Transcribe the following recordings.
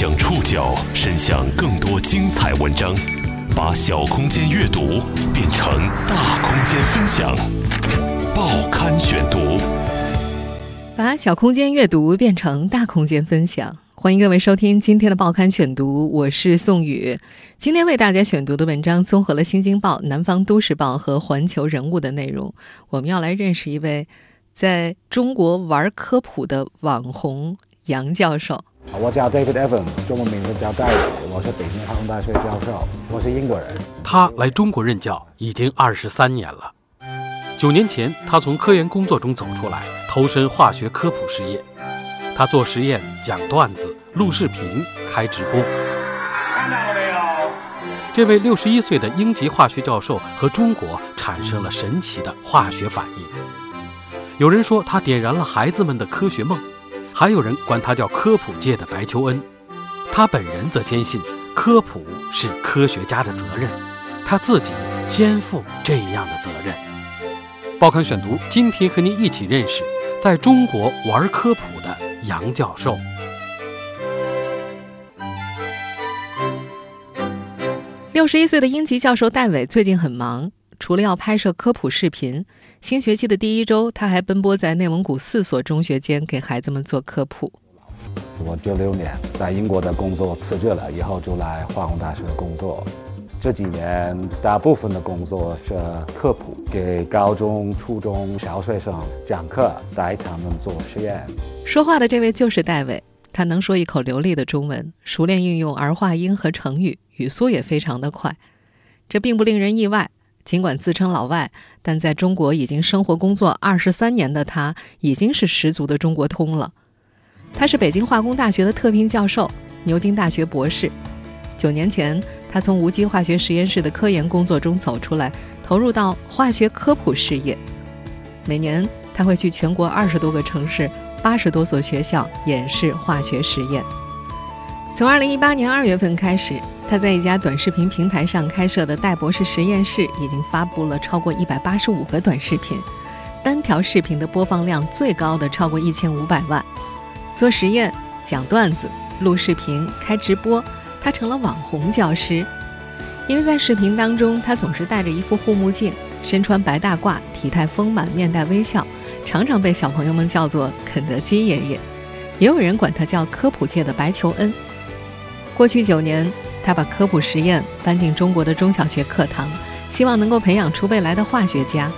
将触角伸向更多精彩文章，把小空间阅读变成大空间分享。报刊选读，把小空间阅读变成大空间分享。欢迎各位收听今天的报刊选读，我是宋宇。今天为大家选读的文章综合了《新京报》《南方都市报》和《环球人物》的内容。我们要来认识一位在中国玩科普的网红杨教授。我叫 David Evans，中文名字叫戴伟，我是北京化工大学教授，我是英国人。他来中国任教已经二十三年了。九年前，他从科研工作中走出来，投身化学科普事业。他做实验、讲段子、录视频、开直播。看到了没有？这位六十一岁的英籍化学教授和中国产生了神奇的化学反应。有人说他点燃了孩子们的科学梦，还有人管他叫科普界的白求恩。他本人则坚信，科普是科学家的责任，他自己肩负这样的责任。报刊选读，今天和您一起认识在中国玩科普的杨教授。六十一岁的英籍教授戴伟最近很忙，除了要拍摄科普视频，新学期的第一周，他还奔波在内蒙古四所中学间给孩子们做科普。我九六年在英国的工作辞职了，以后就来化工大学工作。这几年大部分的工作是科普，给高中、初中小学生讲课，带他们做实验。说话的这位就是戴伟，他能说一口流利的中文，熟练运用儿化音和成语，语速也非常的快。这并不令人意外，尽管自称老外，但在中国已经生活工作二十三年的他，已经是十足的中国通了。他是北京化工大学的特聘教授，牛津大学博士。九年前，他从无机化学实验室的科研工作中走出来，投入到化学科普事业。每年，他会去全国二十多个城市、八十多所学校演示化学实验。从二零一八年二月份开始，他在一家短视频平台上开设的戴博士实验室已经发布了超过一百八十五个短视频，单条视频的播放量最高的超过一千五百万。做实验、讲段子、录视频、开直播。他成了网红教师，因为在视频当中，他总是戴着一副护目镜，身穿白大褂，体态丰满，面带微笑，常常被小朋友们叫做“肯德基爷爷”，也有人管他叫科普界的白求恩。过去九年，他把科普实验搬进中国的中小学课堂，希望能够培养出未来的化学家。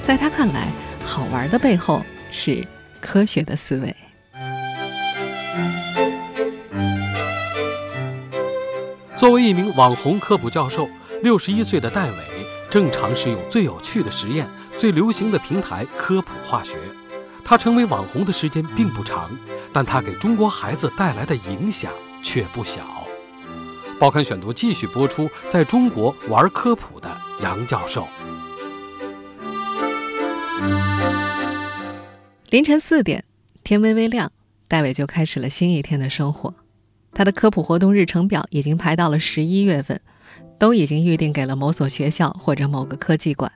在他看来，好玩的背后是科学的思维。作为一名网红科普教授，六十一岁的戴伟正常使用最有趣的实验、最流行的平台科普化学。他成为网红的时间并不长，但他给中国孩子带来的影响却不小。报刊选读继续播出，在中国玩科普的杨教授。凌晨四点，天微微亮，戴伟就开始了新一天的生活。他的科普活动日程表已经排到了十一月份，都已经预定给了某所学校或者某个科技馆。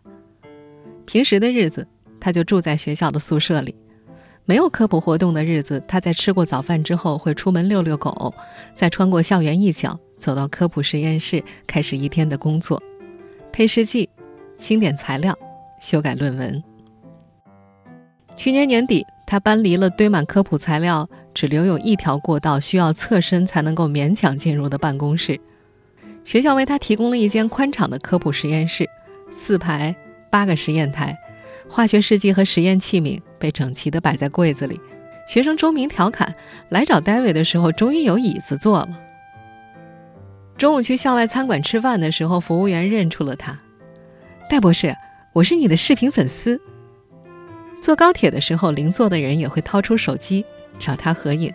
平时的日子，他就住在学校的宿舍里；没有科普活动的日子，他在吃过早饭之后会出门遛遛狗，再穿过校园一角，走到科普实验室，开始一天的工作：配试剂、清点材料、修改论文。去年年底，他搬离了堆满科普材料。只留有一条过道，需要侧身才能够勉强进入的办公室。学校为他提供了一间宽敞的科普实验室，四排八个实验台，化学试剂和实验器皿被整齐地摆在柜子里。学生周明调侃：“来找戴维的时候，终于有椅子坐了。”中午去校外餐馆吃饭的时候，服务员认出了他：“戴博士，我是你的视频粉丝。”坐高铁的时候，邻座的人也会掏出手机。找他合影，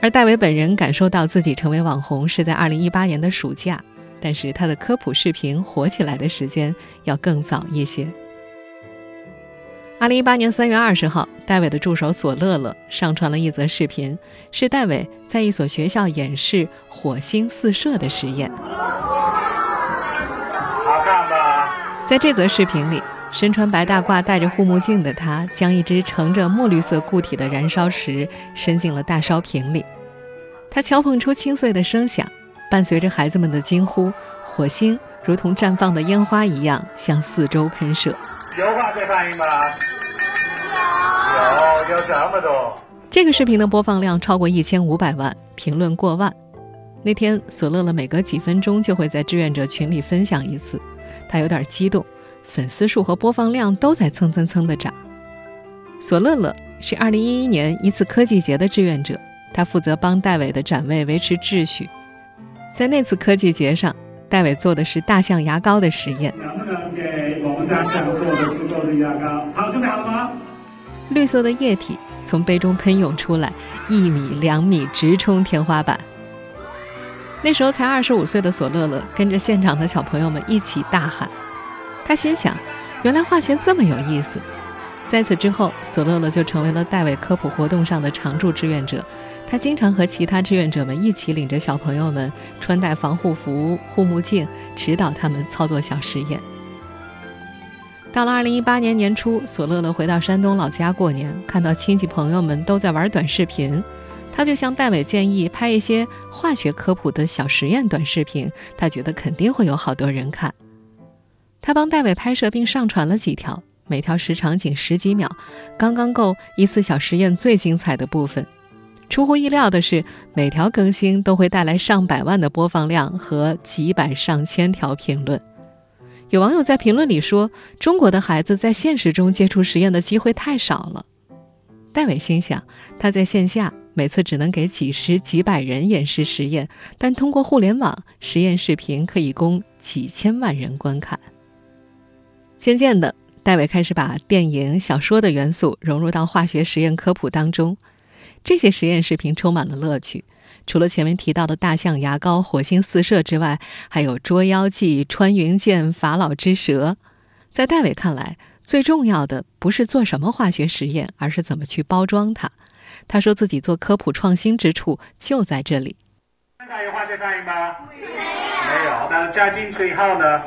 而戴维本人感受到自己成为网红是在二零一八年的暑假，但是他的科普视频火起来的时间要更早一些。二零一八年三月二十号，戴伟的助手索乐乐上传了一则视频，是戴伟在一所学校演示火星四射的实验。好看吧？在这则视频里。身穿白大褂、戴着护目镜的他，将一只盛着墨绿色固体的燃烧石伸进了大烧瓶里。他敲碰出清脆的声响，伴随着孩子们的惊呼，火星如同绽放的烟花一样向四周喷射。有话再反应吗？有，有这么多。这个视频的播放量超过一千五百万，评论过万。那天，索乐乐每隔几分钟就会在志愿者群里分享一次，他有点激动，粉丝数和播放量都在蹭蹭蹭的涨。索乐乐是二零一一年一次科技节的志愿者，他负责帮戴伟的展位维持秩序。在那次科技节上，戴伟做的是大象牙膏的实验。能不能给我们大象做的足够的牙膏？好，准备好了吗？绿色的液体从杯中喷涌出来，一米两米直冲天花板。那时候才二十五岁的索乐乐跟着现场的小朋友们一起大喊，他心想：原来化学这么有意思。在此之后，索乐乐就成为了戴维科普活动上的常驻志愿者。他经常和其他志愿者们一起领着小朋友们穿戴防护服、护目镜，指导他们操作小实验。到了二零一八年年初，索乐乐回到山东老家过年，看到亲戚朋友们都在玩短视频。他就向戴伟建议拍一些化学科普的小实验短视频，他觉得肯定会有好多人看。他帮戴伟拍摄并上传了几条，每条时长仅十几秒，刚刚够一次小实验最精彩的部分。出乎意料的是，每条更新都会带来上百万的播放量和几百上千条评论。有网友在评论里说：“中国的孩子在现实中接触实验的机会太少了。”戴伟心想，他在线下。每次只能给几十几百人演示实验，但通过互联网，实验视频可以供几千万人观看。渐渐的，戴伟开始把电影、小说的元素融入到化学实验科普当中。这些实验视频充满了乐趣，除了前面提到的大象牙膏、火星四射之外，还有捉妖记、穿云箭、法老之蛇。在戴伟看来，最重要的不是做什么化学实验，而是怎么去包装它。他说自己做科普创新之处就在这里。现在有化学反应吗？没有。没有。那加进去以后呢？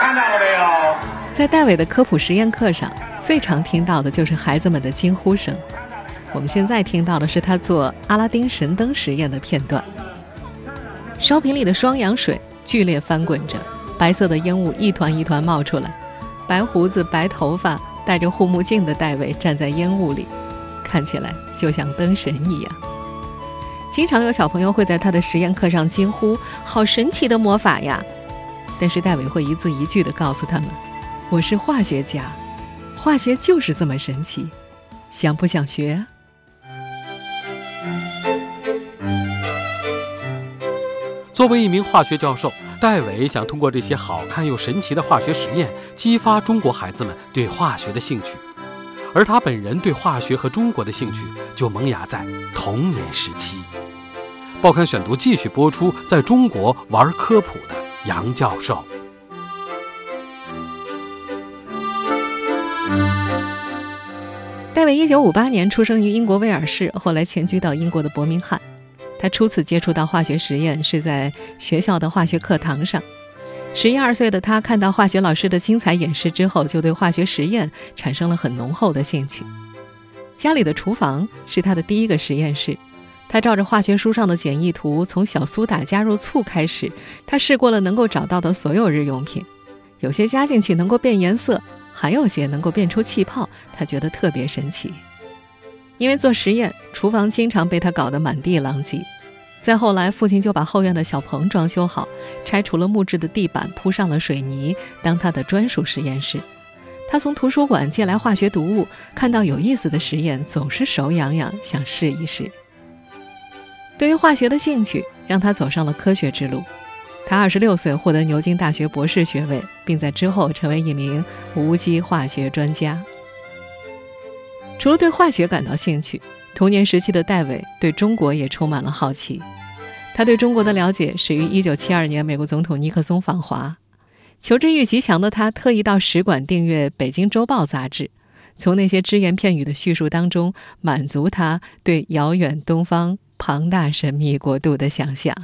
看到了没有？在戴伟的科普实验课上，最常听到的就是孩子们的惊呼声。我们现在听到的是他做阿拉丁神灯实验的片段。烧瓶里的双氧水剧烈翻滚着，白色的烟雾一团一团冒出来。白胡子、白头发、戴着护目镜的戴维站在烟雾里。看起来就像灯神一样。经常有小朋友会在他的实验课上惊呼：“好神奇的魔法呀！”但是戴维会一字一句地告诉他们：“我是化学家，化学就是这么神奇，想不想学？”作为一名化学教授，戴维想通过这些好看又神奇的化学实验，激发中国孩子们对化学的兴趣。而他本人对化学和中国的兴趣就萌芽在童年时期。报刊选读继续播出，在中国玩科普的杨教授。戴维一九五八年出生于英国威尔士，后来迁居到英国的伯明翰。他初次接触到化学实验是在学校的化学课堂上。十一二岁的他看到化学老师的精彩演示之后，就对化学实验产生了很浓厚的兴趣。家里的厨房是他的第一个实验室，他照着化学书上的简易图，从小苏打加入醋开始，他试过了能够找到的所有日用品，有些加进去能够变颜色，还有些能够变出气泡，他觉得特别神奇。因为做实验，厨房经常被他搞得满地狼藉。再后来，父亲就把后院的小棚装修好，拆除了木质的地板，铺上了水泥，当他的专属实验室。他从图书馆借来化学读物，看到有意思的实验，总是手痒痒，想试一试。对于化学的兴趣，让他走上了科学之路。他二十六岁获得牛津大学博士学位，并在之后成为一名无机化学专家。除了对化学感到兴趣，童年时期的戴维对中国也充满了好奇。他对中国的了解始于1972年美国总统尼克松访华，求知欲极强的他特意到使馆订阅《北京周报》杂志，从那些只言片语的叙述当中满足他对遥远东方庞大神秘国度的想象。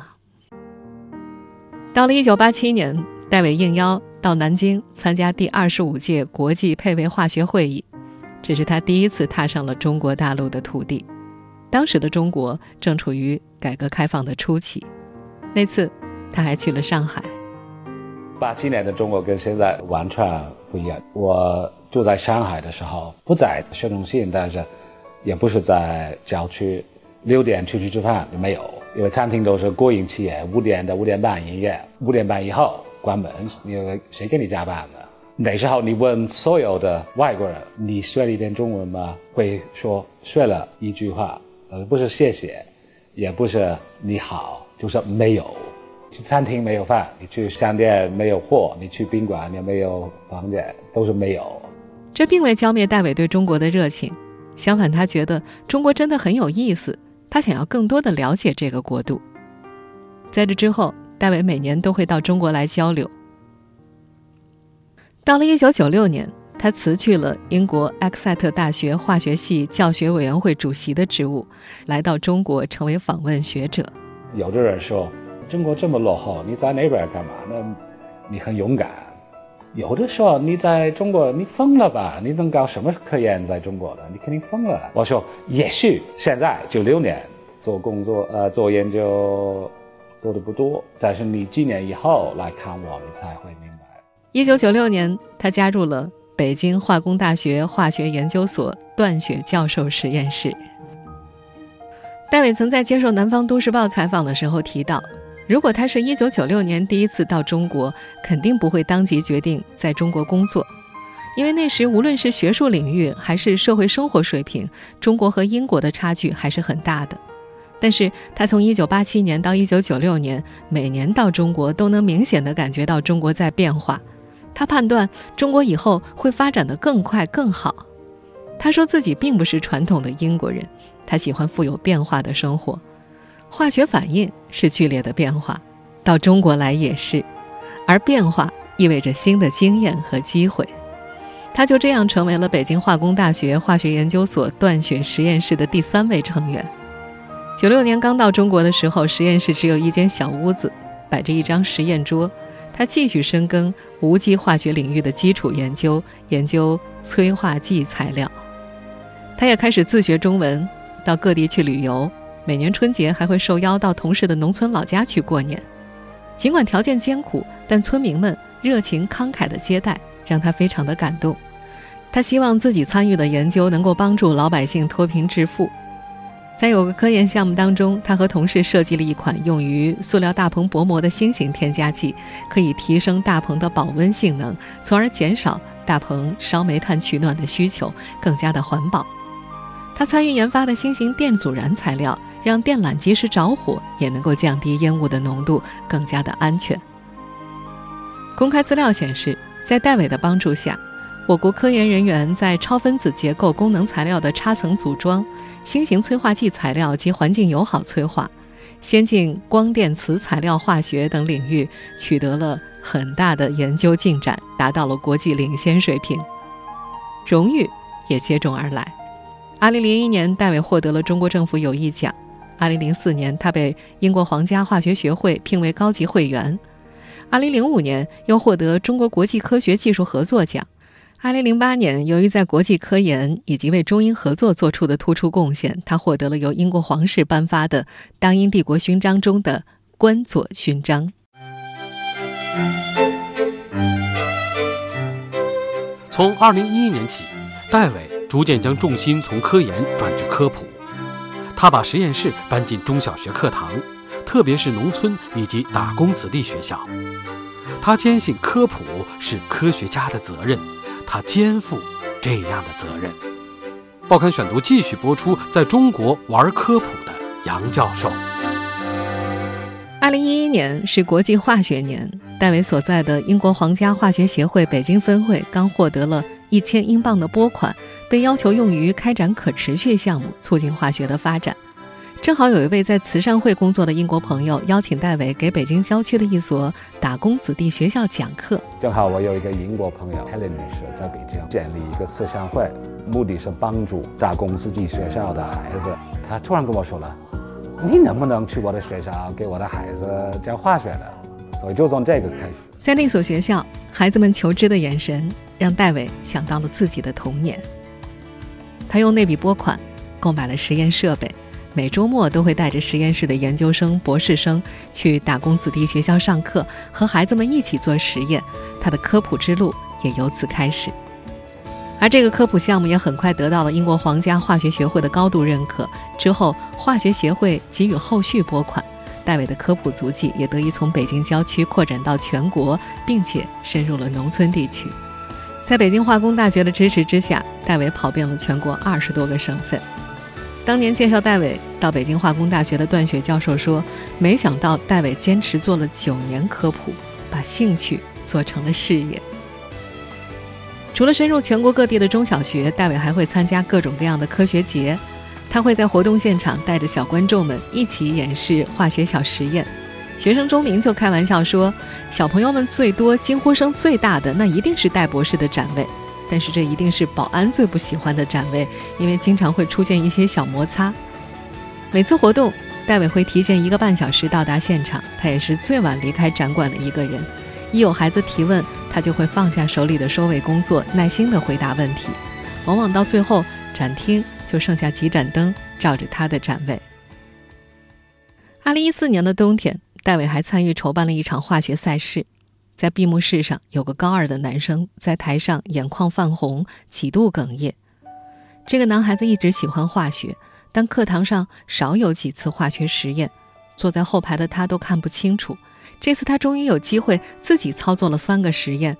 到了1987年，戴维应邀到南京参加第二十五届国际配位化学会议。这是他第一次踏上了中国大陆的土地。当时的中国正处于改革开放的初期，那次他还去了上海。八七年的中国跟现在完全不一样。我住在上海的时候，不在市中心，但是也不是在郊区。六点出去吃饭没有，因为餐厅都是国营企业，五点到五点半营业，五点半以后关门。因为谁给你加班呢？那时候你问所有的外国人，你学了一点中文吗？会说学了一句话，呃，不是谢谢，也不是你好，就是没有。去餐厅没有饭，你去商店没有货，你去宾馆也没有房间，都是没有。这并未浇灭戴伟对中国的热情，相反，他觉得中国真的很有意思，他想要更多的了解这个国度。在这之后，戴伟每年都会到中国来交流。到了1996年，他辞去了英国埃克塞特大学化学系教学委员会主席的职务，来到中国成为访问学者。有的人说。中国这么落后，你在那边干嘛？那你很勇敢。有的说你在中国，你疯了吧？你能搞什么科研在中国的？你肯定疯了。我说，也许现在九六年做工作，呃，做研究做的不多，但是你几年以后来看我，你才会明白。一九九六年，他加入了北京化工大学化学研究所段雪教授实验室。戴伟曾在接受《南方都市报》采访的时候提到。如果他是一九九六年第一次到中国，肯定不会当即决定在中国工作，因为那时无论是学术领域还是社会生活水平，中国和英国的差距还是很大的。但是他从一九八七年到一九九六年，每年到中国都能明显的感觉到中国在变化。他判断中国以后会发展的更快更好。他说自己并不是传统的英国人，他喜欢富有变化的生活。化学反应是剧烈的变化，到中国来也是，而变化意味着新的经验和机会。他就这样成为了北京化工大学化学研究所段雪实验室的第三位成员。九六年刚到中国的时候，实验室只有一间小屋子，摆着一张实验桌。他继续深耕无机化学领域的基础研究，研究催化剂材料。他也开始自学中文，到各地去旅游。每年春节还会受邀到同事的农村老家去过年，尽管条件艰苦，但村民们热情慷慨的接待让他非常的感动。他希望自己参与的研究能够帮助老百姓脱贫致富。在有个科研项目当中，他和同事设计了一款用于塑料大棚薄膜的新型添加剂，可以提升大棚的保温性能，从而减少大棚烧煤炭取暖的需求，更加的环保。他参与研发的新型电阻燃材料。让电缆即使着火也能够降低烟雾的浓度，更加的安全。公开资料显示，在戴伟的帮助下，我国科研人员在超分子结构功能材料的插层组装、新型催化剂材料及环境友好催化、先进光电磁材料化学等领域取得了很大的研究进展，达到了国际领先水平。荣誉也接踵而来。2001年，戴伟获得了中国政府友谊奖。二零零四年，他被英国皇家化学学会聘为高级会员。二零零五年，又获得中国国际科学技术合作奖。二零零八年，由于在国际科研以及为中英合作做出的突出贡献，他获得了由英国皇室颁发的当英帝国勋章中的官佐勋章。从二零一一年起，戴伟逐渐将重心从科研转至科普。他把实验室搬进中小学课堂，特别是农村以及打工子弟学校。他坚信科普是科学家的责任，他肩负这样的责任。报刊选读继续播出，在中国玩科普的杨教授。二零一一年是国际化学年，戴维所在的英国皇家化学协会北京分会刚获得了一千英镑的拨款。被要求用于开展可持续项目，促进化学的发展。正好有一位在慈善会工作的英国朋友邀请戴维给北京郊区的一所打工子弟学校讲课。正好我有一个英国朋友 Helen 女士在北京建立一个慈善会，目的是帮助打工子弟学校的孩子。她突然跟我说了：“你能不能去我的学校给我的孩子教化学的？”所以就从这个开始，在那所学校，孩子们求知的眼神让戴维想到了自己的童年。他用那笔拨款购买了实验设备，每周末都会带着实验室的研究生、博士生去打工子弟学校上课，和孩子们一起做实验。他的科普之路也由此开始。而这个科普项目也很快得到了英国皇家化学学会的高度认可。之后，化学协会给予后续拨款，戴维的科普足迹也得以从北京郊区扩展到全国，并且深入了农村地区。在北京化工大学的支持之下，戴维跑遍了全国二十多个省份。当年介绍戴伟到北京化工大学的段雪教授说：“没想到戴伟坚持做了九年科普，把兴趣做成了事业。”除了深入全国各地的中小学，戴伟还会参加各种各样的科学节。他会在活动现场带着小观众们一起演示化学小实验。学生周明就开玩笑说：“小朋友们最多、惊呼声最大的，那一定是戴博士的展位。但是这一定是保安最不喜欢的展位，因为经常会出现一些小摩擦。”每次活动，戴伟会提前一个半小时到达现场，他也是最晚离开展馆的一个人。一有孩子提问，他就会放下手里的收尾工作，耐心地回答问题。往往到最后，展厅就剩下几盏灯照着他的展位。二零一四年的冬天，戴伟还参与筹办了一场化学赛事。在闭幕式上，有个高二的男生在台上眼眶泛红，几度哽咽。这个男孩子一直喜欢化学，但课堂上少有几次化学实验，坐在后排的他都看不清楚。这次他终于有机会自己操作了三个实验，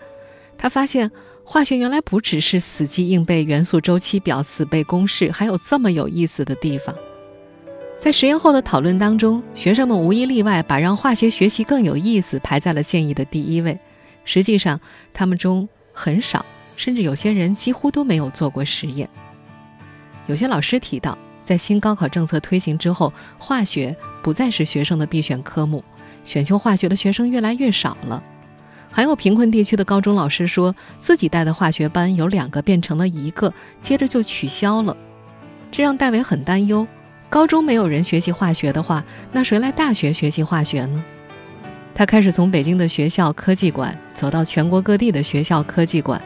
他发现化学原来不只是死记硬背元素周期表、死背公式，还有这么有意思的地方。在实验后的讨论当中，学生们无一例外把让化学学习更有意思排在了建议的第一位。实际上，他们中很少，甚至有些人几乎都没有做过实验。有些老师提到，在新高考政策推行之后，化学不再是学生的必选科目。选修化学的学生越来越少了，还有贫困地区的高中老师说自己带的化学班有两个变成了一个，接着就取消了，这让戴维很担忧。高中没有人学习化学的话，那谁来大学学习化学呢？他开始从北京的学校科技馆走到全国各地的学校科技馆，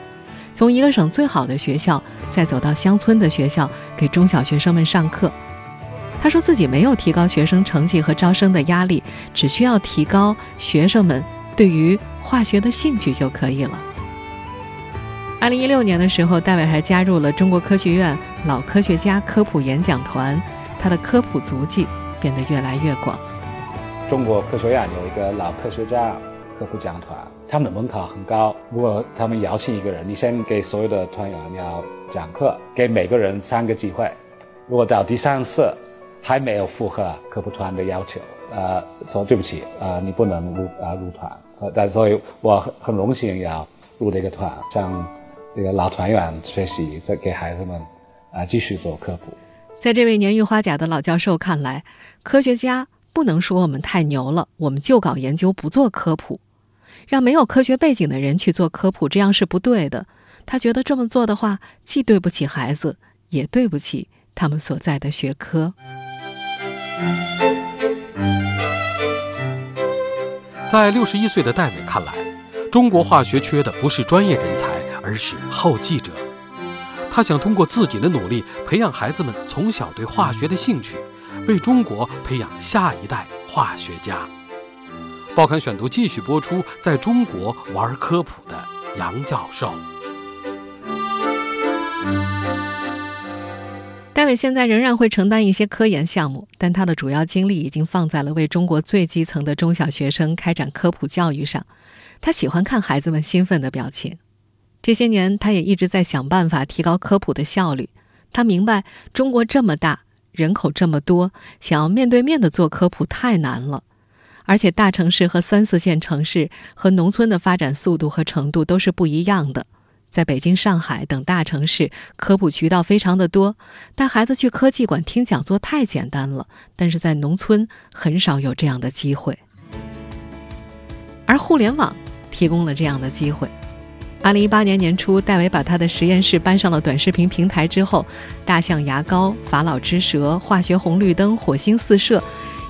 从一个省最好的学校再走到乡村的学校，给中小学生们上课。他说自己没有提高学生成绩和招生的压力，只需要提高学生们对于化学的兴趣就可以了。二零一六年的时候，戴伟还加入了中国科学院老科学家科普演讲团，他的科普足迹变得越来越广。中国科学院有一个老科学家科普讲团，他们的门槛很高。如果他们邀请一个人，你先给所有的团员要讲课，给每个人三个机会。如果到第三次，还没有符合科普团的要求，呃，说对不起，呃，你不能入啊入团，所但所以我很很荣幸要入这个团，向这个老团员学习，再给孩子们啊继续做科普。在这位年逾花甲的老教授看来，科学家不能说我们太牛了，我们就搞研究不做科普，让没有科学背景的人去做科普，这样是不对的。他觉得这么做的话，既对不起孩子，也对不起他们所在的学科。在六十一岁的戴伟看来，中国化学缺的不是专业人才，而是后继者。他想通过自己的努力，培养孩子们从小对化学的兴趣，为中国培养下一代化学家。报刊选读继续播出，在中国玩科普的杨教授。戴伟现在仍然会承担一些科研项目，但他的主要精力已经放在了为中国最基层的中小学生开展科普教育上。他喜欢看孩子们兴奋的表情。这些年，他也一直在想办法提高科普的效率。他明白，中国这么大，人口这么多，想要面对面的做科普太难了。而且，大城市和三四线城市和农村的发展速度和程度都是不一样的。在北京、上海等大城市，科普渠道非常的多，带孩子去科技馆听讲座太简单了。但是在农村，很少有这样的机会。而互联网提供了这样的机会。二零一八年年初，戴维把他的实验室搬上了短视频平台之后，大象牙膏、法老之蛇、化学红绿灯、火星四射，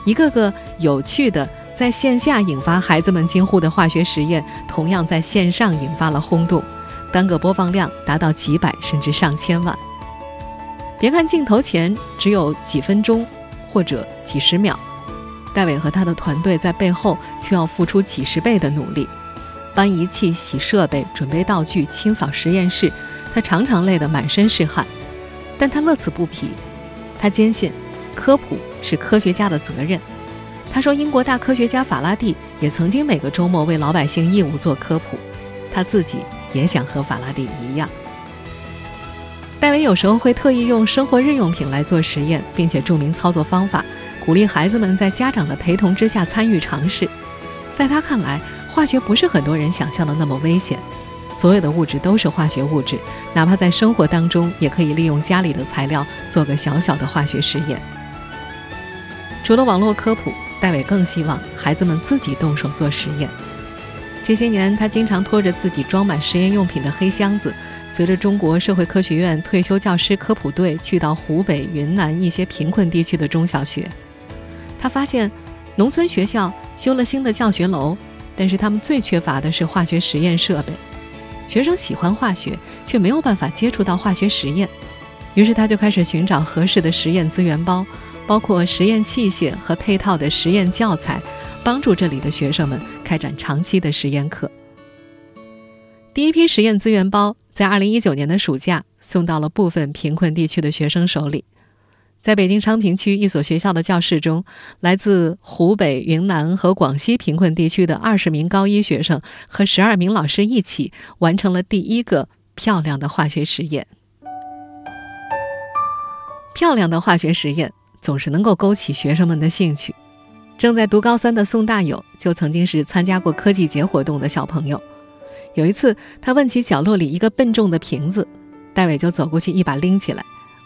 一个个有趣的在线下引发孩子们惊呼的化学实验，同样在线上引发了轰动。单个播放量达到几百甚至上千万。别看镜头前只有几分钟，或者几十秒。戴维和他的团队在背后却要付出几十倍的努力，搬仪器、洗设备、准备道具、清扫实验室，他常常累得满身是汗，但他乐此不疲。他坚信，科普是科学家的责任。他说，英国大科学家法拉第也曾经每个周末为老百姓义务做科普，他自己也想和法拉第一样。戴维有时候会特意用生活日用品来做实验，并且注明操作方法。鼓励孩子们在家长的陪同之下参与尝试。在他看来，化学不是很多人想象的那么危险。所有的物质都是化学物质，哪怕在生活当中，也可以利用家里的材料做个小小的化学实验。除了网络科普，戴伟更希望孩子们自己动手做实验。这些年，他经常拖着自己装满实验用品的黑箱子。随着中国社会科学院退休教师科普队去到湖北、云南一些贫困地区的中小学。他发现，农村学校修了新的教学楼，但是他们最缺乏的是化学实验设备。学生喜欢化学，却没有办法接触到化学实验。于是他就开始寻找合适的实验资源包，包括实验器械和配套的实验教材，帮助这里的学生们开展长期的实验课。第一批实验资源包在2019年的暑假送到了部分贫困地区的学生手里。在北京昌平区一所学校的教室中，来自湖北、云南和广西贫困地区的二十名高一学生和十二名老师一起完成了第一个漂亮的化学实验。漂亮的化学实验总是能够勾起学生们的兴趣。正在读高三的宋大友就曾经是参加过科技节活动的小朋友。有一次，他问起角落里一个笨重的瓶子，戴伟就走过去一把拎起来。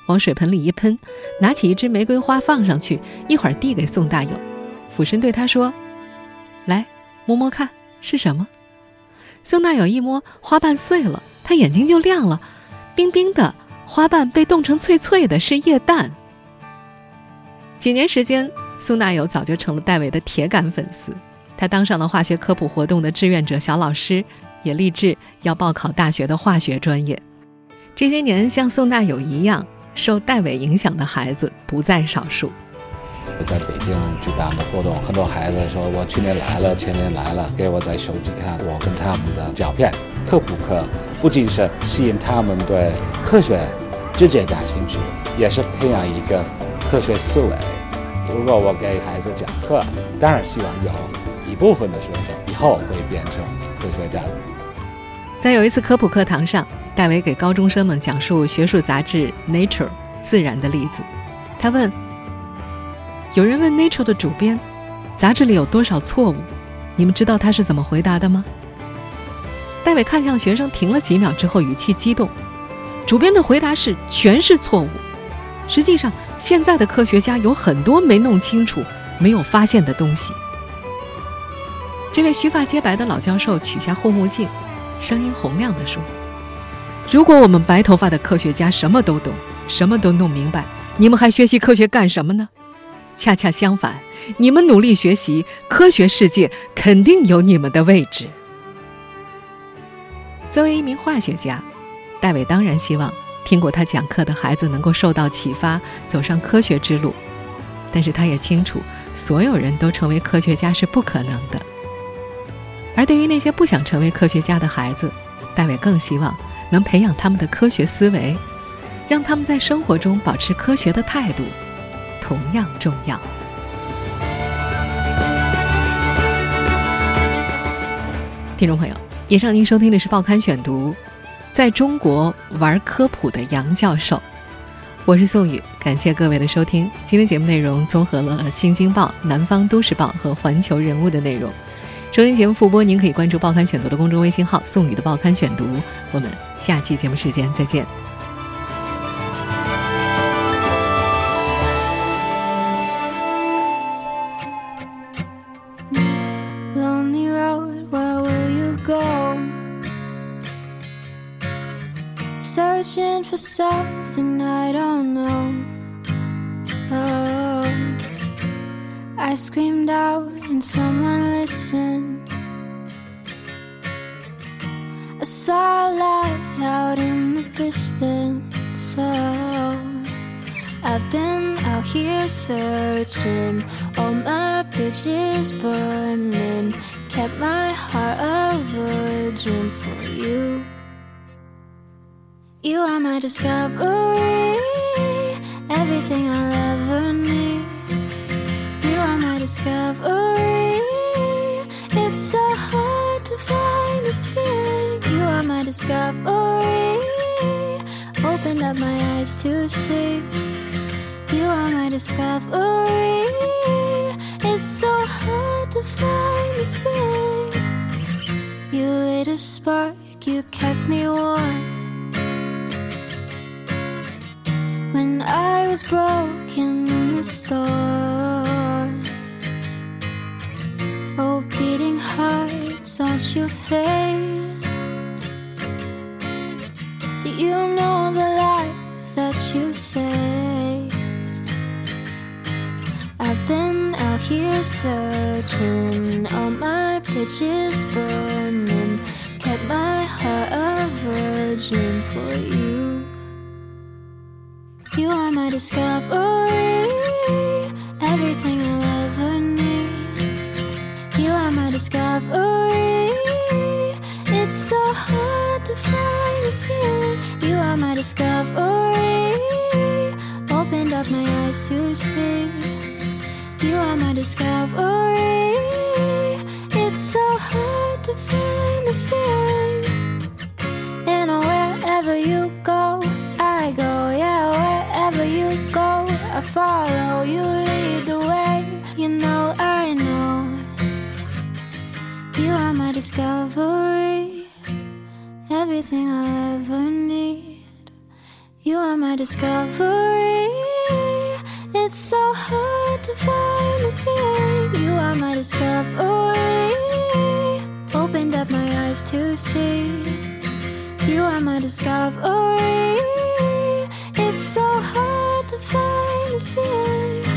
往水盆里一喷，拿起一支玫瑰花放上去，一会儿递给宋大友，俯身对他说：“来摸摸看是什么。”宋大友一摸，花瓣碎了，他眼睛就亮了，冰冰的花瓣被冻成脆脆的，是液氮。几年时间，宋大友早就成了戴维的铁杆粉丝，他当上了化学科普活动的志愿者小老师，也立志要报考大学的化学专业。这些年，像宋大友一样。受戴伟影响的孩子不在少数。在北京举办的活动，很多孩子说：“我去年来了，前年来了，给我在手机看我跟他们的照片。”科普课不仅是吸引他们对科学直接感兴趣，也是培养一个科学思维。如果我给孩子讲课，当然希望有一部分的学生以后会变成科学家。在有一次科普课堂上。戴维给高中生们讲述学术杂志《Nature》自然的例子。他问：“有人问《Nature》的主编，杂志里有多少错误？你们知道他是怎么回答的吗？”戴维看向学生，停了几秒之后，语气激动：“主编的回答是全是错误。实际上，现在的科学家有很多没弄清楚、没有发现的东西。”这位须发皆白的老教授取下护目镜，声音洪亮地说。如果我们白头发的科学家什么都懂，什么都弄明白，你们还学习科学干什么呢？恰恰相反，你们努力学习，科学世界肯定有你们的位置。作为一名化学家，戴伟当然希望听过他讲课的孩子能够受到启发，走上科学之路。但是他也清楚，所有人都成为科学家是不可能的。而对于那些不想成为科学家的孩子，戴伟更希望。能培养他们的科学思维，让他们在生活中保持科学的态度，同样重要。听众朋友，以上您收听的是《报刊选读》，在中国玩科普的杨教授，我是宋宇，感谢各位的收听。今天节目内容综合了《新京报》《南方都市报》和《环球人物》的内容。收听节目复播，您可以关注《报刊选读》的公众微信号“送你的报刊选读”。我们下期节目时间再见。And someone listened. I saw a light out in the distance. So I've been out here searching, all my bridges burning, kept my heart a virgin for you. You are my discovery, everything I'll ever need. Discovery. It's so hard to find this feeling. You are my discovery. Opened up my eyes to see. You are my discovery. It's so hard to find this feeling. You lit a spark, you kept me warm. When I was broken in the storm. Beating hearts, don't you fade? Do you know the life that you saved? I've been out here searching, all my bridges burning, kept my heart a virgin for you. You are my discovery, discovery. It's so hard to find this feeling. You are my discovery. Opened up my eyes to see. You are my discovery. It's so hard to find this feeling. And wherever you go, I go. Yeah, wherever you go, I follow. You discovery. Everything I'll ever need. You are my discovery. It's so hard to find this feeling. You are my discovery. Opened up my eyes to see. You are my discovery. It's so hard to find this feeling.